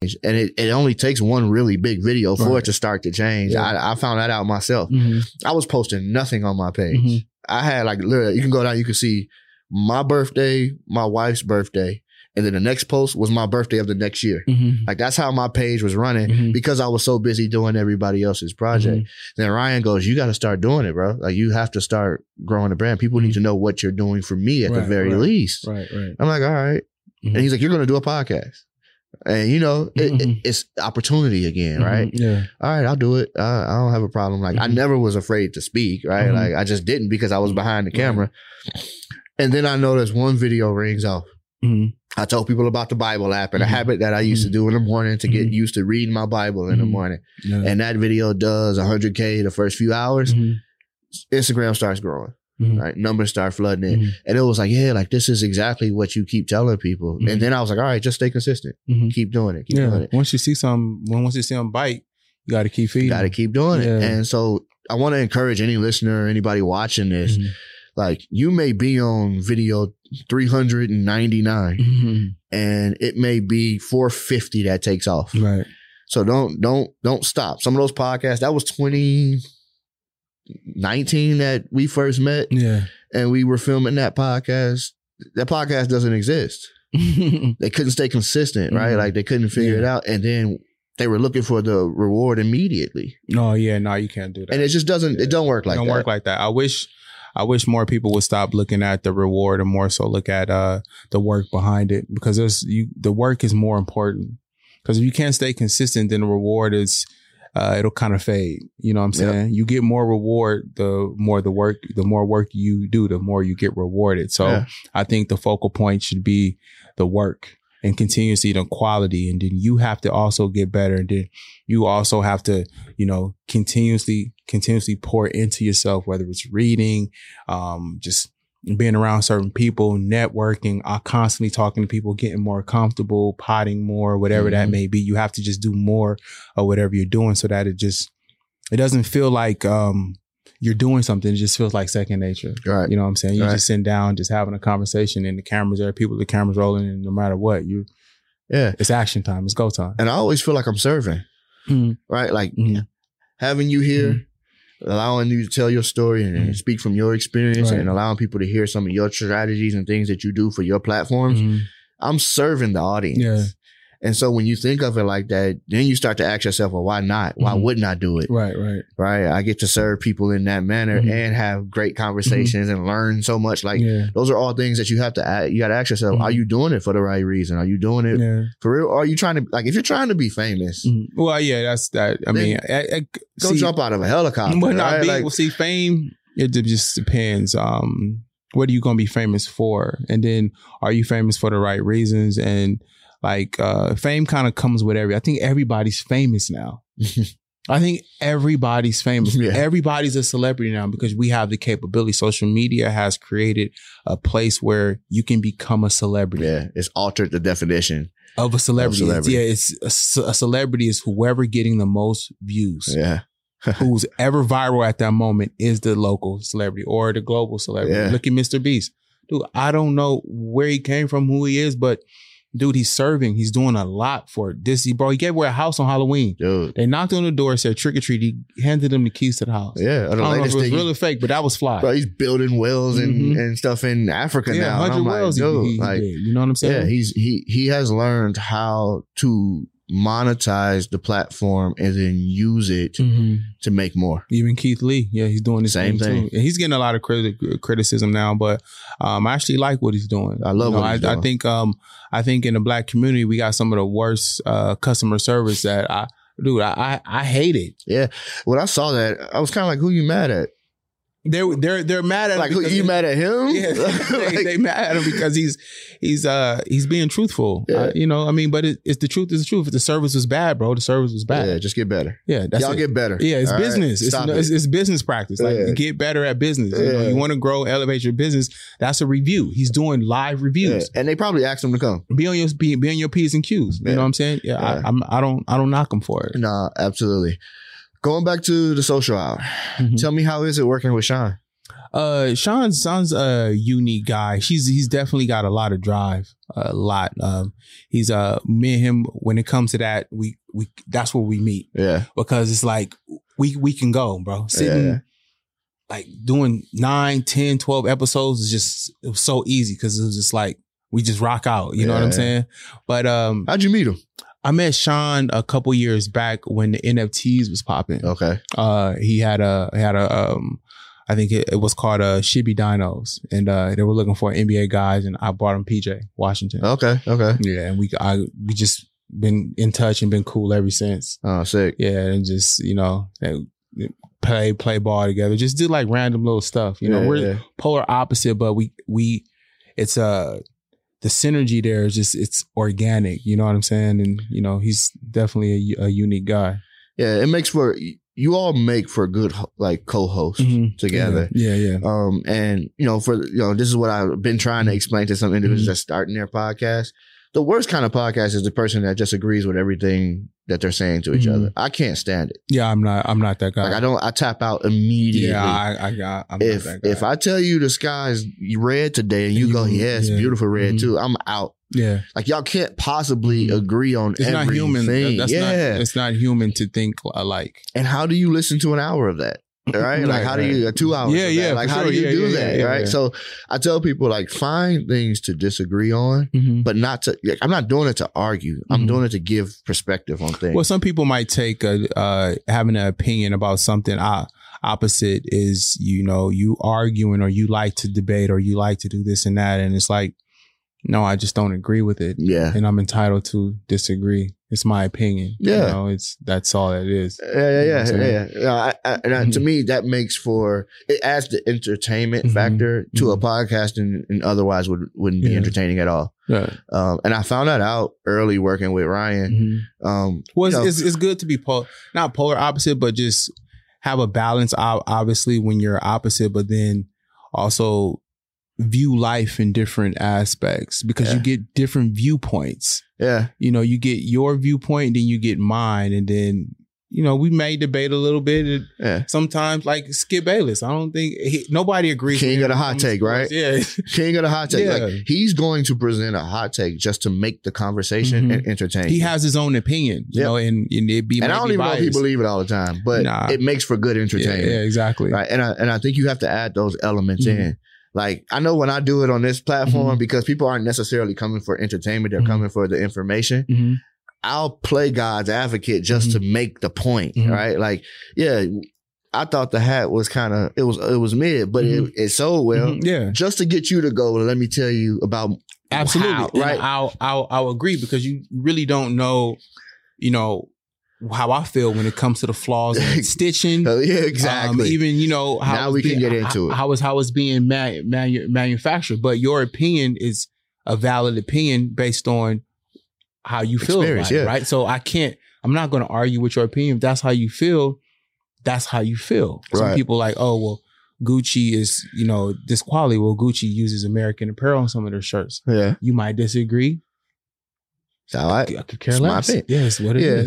And it, it only takes one really big video for Right. it to start to change. Yeah. I, I found that out myself. Mhm. I was posting nothing on my page. Mhm. I had like literally, you can go down, you can see my birthday, my wife's birthday, and then the next post was my birthday of the next year. Mhm. Like that's how my page was running Mhm. because I was so busy doing everybody else's project. Mm-hmm. Then Ryan goes, "You got to start doing it, bro. Like you have to start growing the brand. People need to know what you're doing for me at the very right. least." Right, right. I'm like, "All right." Mhm. And he's like, "You're going to do a podcast." And you know, it, it- Mhm. it's opportunity again, right? Mhm. Yeah. All right, I'll do it. I, I don't have a problem. Like I Mhm. never was afraid to speak, right? Mhm. Like I just didn't because I was behind the camera. And then I noticed one video rings off. Mhm. I told people about the Bible app and a Mhm. habit that I used to do in the morning to get used to reading my Bible in the morning. Yeah. And that video does 100K the first few hours. Instagram starts growing, Mhm. right? Numbers start flooding in. Mhm. And it was like, yeah, like this is exactly what you keep telling people. Mhm. And then I was like, all right, just stay consistent. Mhm. Keep doing it. Keep doing it. Once you see some, when once you see them bite, you got to keep feeding. You got to keep doing Yeah. it. And so I want to encourage any listener or anybody watching this, Mhm. like you may be on video 399 Mhm. and it may be 450 that takes off. Right. So don't don't don't stop. Some of those podcasts that was 2019 that we first met Yeah. and we were filming that podcast. That podcast doesn't exist. They couldn't stay consistent, right? Mhm. Like they couldn't figure it out and then they were looking for the reward immediately. no, yeah, no, you can't do that. And it just doesn't it don't work like don't that. work like that. I wish I wish more people would stop looking at the reward and more so look at uh the work behind it because there's you the work is more important. Because if you can't stay consistent, then the reward is uh it'll kind of fade. You know what I'm Yep. saying? You get more reward the more the work the more work you do, the more you get rewarded. So Yeah. I think the focal point should be the work and continuously the quality. And then you have to also get better. And then you also have to, you know, continuously, continuously pour into yourself, whether it's reading, um, just being around certain people, networking, uh, constantly talking to people, getting more comfortable, potting more, whatever that Mhm. may be. You have to just do more of whatever you're doing so that it just, it doesn't feel like, um, you're doing something. It just feels like second nature. Right. You know what I'm saying? You're Right. just sitting down, just having a conversation, and the cameras there, people, the cameras rolling, and no matter what, you, Yeah. it's action time, it's go time. And I always feel like I'm serving, Mhm. right? Like Mhm. having you here, allowing you to tell your story and, Mhm. speak from your experience Right. and allowing people to hear some of your strategies and things that you do for your platforms. Mhm. I'm serving the audience. Yeah. And so when you think of it like that, then you start to ask yourself, well, why not? Why Mhm. wouldn't I do it? Right, right. Right. I get to serve people in that manner Mhm. and have great conversations and learn so much. Like yeah. those are all things that you have to ask, you got to ask yourself, are you doing it for the right reason? Are you doing it Yeah. for real? Or are you trying to, like, if you're trying to be famous, Mhm. Well, yeah, that's that. I mean, I, I, don't see, jump out of a helicopter. Well, not right? be, Like, well, see, fame. It just depends. Um, what are you gonna be famous for? And then, are you famous for the right reasons? And like, uh, fame kind of comes with every. I think everybody's famous now. I think everybody's famous. Yeah. Everybody's a celebrity now because we have the capability. Social media has created a place where you can become a celebrity yeah, it's altered the definition. of a celebrity. It's- celebrity. yeah, it's a, a celebrity is whoever getting the most views Yeah. who's ever viral at that moment is the local celebrity or the global celebrity. Yeah. Look at Mr. Beast. Dude, I don't know where he came from, who he is, but dude, he's serving. He's doing a lot for this. He, bro, he gave away a house on Halloween. Dude. They knocked on the door, said trick or treat. He handed them the keys to the house. Yeah. I don't know if it was real or fake, but that was fly. Bro, he's building wells and, Mhm. and stuff in Africa yeah, now. Hundred I'm like, wells. dude, he, he like, did. You know what I'm saying? yeah, he's he he has learned how to monetize the platform and then use it Mhm. to make more. Even Keith Lee, yeah, he's doing the Same thing. thing. He's getting a lot of criti- criticism now, but um, I actually like what he's doing. I love You know, what he's I, I think um, I think in the black community we got some of the worst uh, customer service that I, dude, I I, I hate it. Yeah. When I saw that, I was kind of like, who you mad at? They're they're they're mad at Like, who you mad at him? Yeah, they, Like, they mad at him because he's he's uh he's being truthful. Yeah. Uh, you know, I mean, but it, it's the truth is the truth. If the service was bad, bro, the service was bad. yeah, just get better. Yeah, that's Y'all it. get better. Yeah, it's All right? business. It's, Stop no- it. it's, it's business practice. Like Yeah. get better at business. You, know, you want to grow, elevate your business. That's a review. He's doing live Yeah. reviews. And they probably asked him to come. Be on your be, be on your p's and q's. You know what I'm saying? Yeah, Yeah. I, I'm. I don't. I don't knock him for it. Nah, absolutely. Going back to the social hour, Mhm. tell me how is it working with Sean? Uh, Sean Sean's a unique guy. He's he's definitely got a lot of drive, a lot. Um, he's uh me and him when it comes to that, we we that's where we meet Yeah. because it's like we we can go, bro. Sitting Yeah. like doing nine, 10, 12 episodes is just it was so easy because it was just like we just rock out. You know what I'm saying? But um, How'd you meet him? I met Sean a couple years back when the NFTs was popping. Okay. Uh, he had a he had a um, I think it, it was called uh Shibby Dinos, and uh, they were looking for NBA guys, and I brought him PJ Washington. Okay. Okay. Yeah, and we I we just been in touch and been cool ever since. Oh, sick. Yeah, and just you know play play ball together, just do like random little stuff. You know, Yeah, we're yeah. polar opposite, but we we it's uh the synergy there is just it's organic. You know what I'm saying? And you know he's definitely a, a unique guy. Yeah, it makes for you all make for a good like co-hosts Mhm. together. Yeah, yeah. Um, and you know, for you know, this is what I've been trying to explain to some individuals Mhm. that starting their podcast. The worst kind of podcast is the person that just agrees with everything that they're saying to each Mhm. other. I can't stand it. Yeah, I'm not. I'm not that guy. Like I don't. I tap out immediately. Yeah, I, I got. I'm if not that guy. if I tell you the sky's red today and you, You- go, yeah, it's yeah. beautiful red Mhm. too, I'm out. yeah, Like y'all can't possibly Mhm. agree on it's not human. That's yeah. not. It's not human to think alike. and how do you listen to an hour of that? Right? Like Right, how do you right. uh, two hours? Yeah, yeah, Like how sure. do you Yeah, do yeah, that? yeah, right? So I tell people like find things to disagree on, Mhm. but not to. Like, I'm not doing it to argue. I'm Mhm. doing it to give perspective on things. Well, some people might take a, uh, having an opinion about something uh, opposite is, you know, you arguing or you like to debate or you like to do this and that. And it's like, no, I just don't agree with it. yeah. And I'm entitled to disagree. It's my opinion. Yeah. You know, it's, that's all it is. Yeah, yeah, You know yeah, what I'm saying? yeah. yeah. I, I, and I, to Mhm. me, that makes for it adds the entertainment Mhm. factor to a Mhm. podcast, and, and otherwise would wouldn't be Yeah. entertaining at all. Yeah. Um, and I found that out early working with Ryan. Mhm. Um, Well, you know, it's, it's, it's good to be pol- not polar opposite, but just have a balance. Obviously, when you're opposite, but then also view life in different aspects because Yeah. you get different viewpoints. yeah, You know, you get your viewpoint, then you get mine, and then you know we may debate a little bit. And yeah. sometimes, like Skip Bayless, I don't think he, nobody agrees. King of the hot take, right? Yeah, King of the hot take. Yeah. Like he's going to present a hot take just to make the conversation Mhm. and entertain. he has his own opinion. You Yep. know, and, and it be and I don't even know if he believe it all the time, but Nah. it makes for good entertainment. yeah, exactly. Right. And I and I think you have to add those elements Mhm. in. Like I know when I do it on this platform Mhm. because people aren't necessarily coming for entertainment, they're Mhm. coming for the information. Mhm. I'll play God's advocate just to make the point, Mhm. right? Like, yeah, I thought the hat was kind of it was it was mid, but it, it sold well. Yeah, Just to get you to go, let me tell you about absolutely. how, right? I'll, I'll, I'll agree because you really don't know, you know, how I feel when it comes to the flaws in stitching. Uh, yeah, Um, exactly. even you know how Now it's we can get into how, it. How is how it's being ma- manu- manufactured, but your opinion is a valid opinion based on how you feel Experience, about it, right? So I can't. I'm not going to argue with your opinion. If that's how you feel, that's how you feel. Some Right. people like, oh well, Gucci is you know this quality. Well, Gucci uses American apparel on some of their shirts. yeah. You might disagree. So I, I could care It's less. Yeah, it's what it is. Yeah.